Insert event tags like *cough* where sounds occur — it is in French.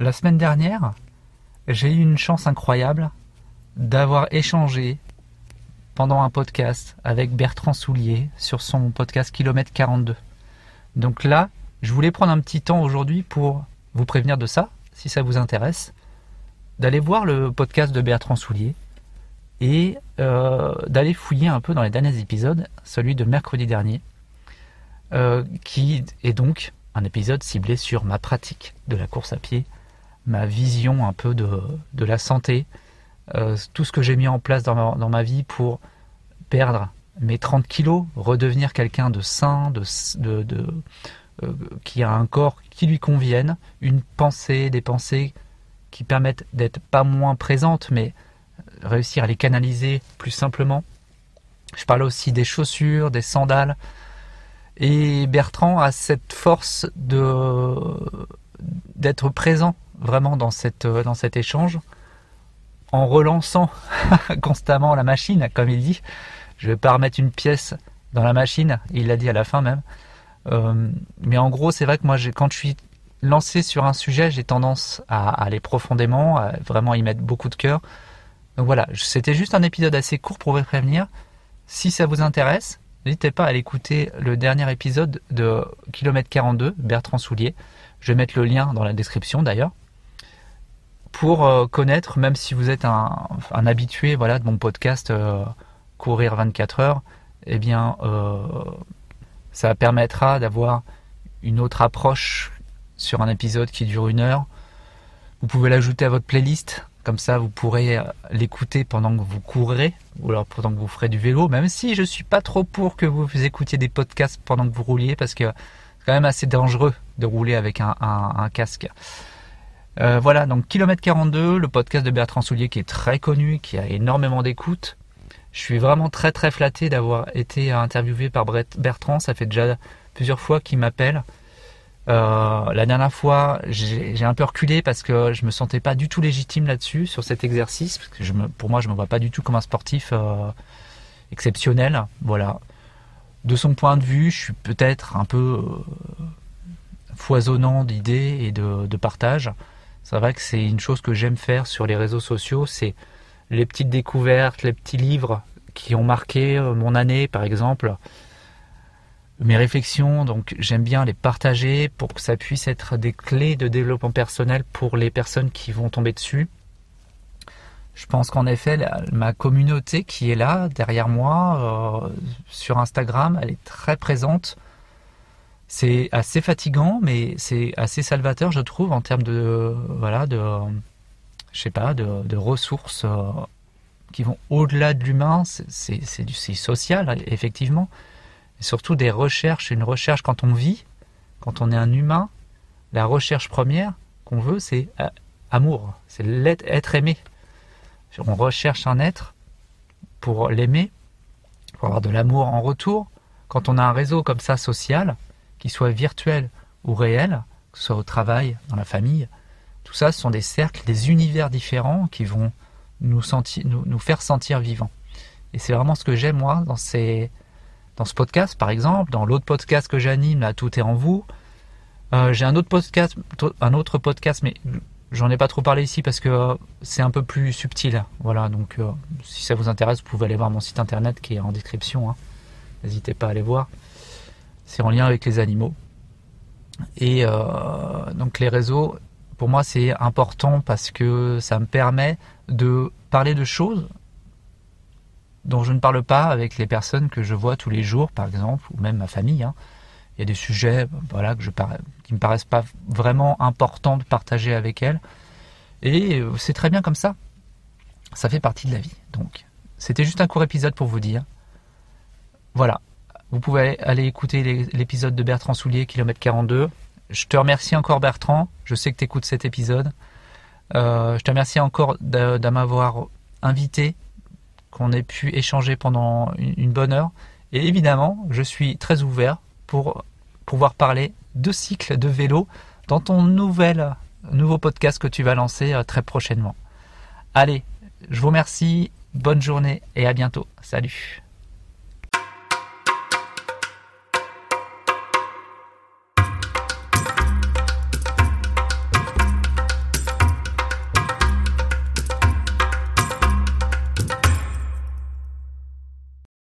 la semaine dernière, j'ai eu une chance incroyable d'avoir échangé pendant un podcast avec Bertrand Soulier sur son podcast Kilomètre 42. Donc là, je voulais prendre un petit temps aujourd'hui pour vous prévenir de ça, si ça vous intéresse, d'aller voir le podcast de Bertrand Soulier et euh, d'aller fouiller un peu dans les derniers épisodes, celui de mercredi dernier, euh, qui est donc un épisode ciblé sur ma pratique de la course à pied, ma vision un peu de, de la santé, euh, tout ce que j'ai mis en place dans ma, dans ma, vie pour perdre mes 30 kilos, redevenir quelqu'un de sain, de, de, euh, qui a un corps qui lui convienne, une pensée, des pensées qui permettent d'être pas moins présentes, mais réussir à les canaliser plus simplement. Je parle aussi des chaussures, des sandales. Et Bertrand a cette force d'être présent vraiment dans, cette, dans cet échange en relançant *laughs* constamment la machine, comme il dit. Je vais pas remettre une pièce dans la machine, il l'a dit à la fin même. Euh, mais en gros, c'est vrai que moi, quand je suis lancé sur un sujet, j'ai tendance à, à, aller profondément, à vraiment y mettre beaucoup de cœur. Donc voilà, c'était juste un épisode assez court pour vous prévenir. Si ça vous intéresse, n'hésitez pas à aller écouter le dernier épisode de Kilomètre 42, Bertrand Soulier. Je vais mettre le lien dans la description d'ailleurs pour euh, connaître, même si vous êtes un, habitué voilà, de mon podcast euh, Courir 24 heures, eh bien, euh, ça permettra d'avoir une autre approche sur un épisode qui dure une heure. Vous pouvez l'ajouter à votre playlist, comme ça vous pourrez l'écouter pendant que vous courrez, ou alors pendant que vous ferez du vélo, même si je suis pas trop pour que vous écoutiez des podcasts pendant que vous rouliez, parce que c'est quand même assez dangereux de rouler avec un casque. Euh, voilà, donc Kilomètre 42, le podcast de Bertrand Soulier qui est très connu, qui a énormément d'écoute. Je suis vraiment très très flatté d'avoir été interviewé par Bertrand. Ça fait déjà plusieurs fois qu'il m'appelle. Euh, la dernière fois, j'ai un peu reculé parce que je me sentais pas du tout légitime là-dessus, sur cet exercice. Pour moi, je me vois pas du tout comme un sportif euh, exceptionnel. Voilà. De son point de vue, je suis peut-être un peu foisonnant d'idées et de, de partage. C'est vrai que c'est une chose que j'aime faire sur les réseaux sociaux, c'est les petites découvertes, les petits livres qui ont marqué euh, mon année, par exemple, mes réflexions. Donc j'aime bien les partager pour que ça puisse être des clés de développement personnel pour les personnes qui vont tomber dessus. Je pense qu'en effet, ma communauté qui est là derrière moi euh, sur Instagram, elle est très présente. C'est assez fatigant, mais c'est assez salvateur, je trouve, en termes de voilà de je sais pas de, ressources euh, qui vont au-delà de l'humain. C'est social, effectivement, et surtout des recherches. Une recherche quand on vit, quand on est un humain, la recherche première qu'on veut, c'est euh, amour, c'est être aimé. On recherche un être pour l'aimer, pour avoir de l'amour en retour. Quand on a un réseau comme ça social, qu'il soit virtuel ou réel, que ce soit au travail, dans la famille, tout ça, ce sont des cercles, des univers différents qui vont nous, faire sentir vivants. Et c'est vraiment ce que j'aime, moi, dans ce podcast, par exemple, dans l'autre podcast que j'anime, là, Tout est en vous. Euh, J'ai un autre podcast, un autre podcast, mais j'en ai pas trop parlé ici parce que euh, c'est un peu plus subtil. Voilà, donc euh, si ça vous intéresse, vous pouvez aller voir mon site internet qui est en description. Hein. N'hésitez pas à aller voir c'est en lien avec les animaux. Et euh, donc les réseaux, pour moi, c'est important parce que ça me permet de parler de choses dont je ne parle pas avec les personnes que je vois tous les jours, par exemple, ou même ma famille. Hein. Il y a des sujets voilà, que qui me paraissent pas vraiment importants de partager avec elles. Et euh, c'est très bien comme ça. Ça fait partie de la vie. Donc, c'était juste un court épisode pour vous dire. Voilà, vous pouvez aller écouter l'épisode de Bertrand Soulier, kilomètre 42. Je te remercie encore Bertrand, je sais que tu écoutes cet épisode. Euh, je te remercie encore de, m'avoir invité, qu'on ait pu échanger pendant une, bonne heure. Et évidemment, je suis très ouvert pour pouvoir parler de cycle, de vélo, dans ton nouvel, nouveau podcast que tu vas lancer euh, très prochainement. Allez, je vous remercie, bonne journée et à bientôt. Salut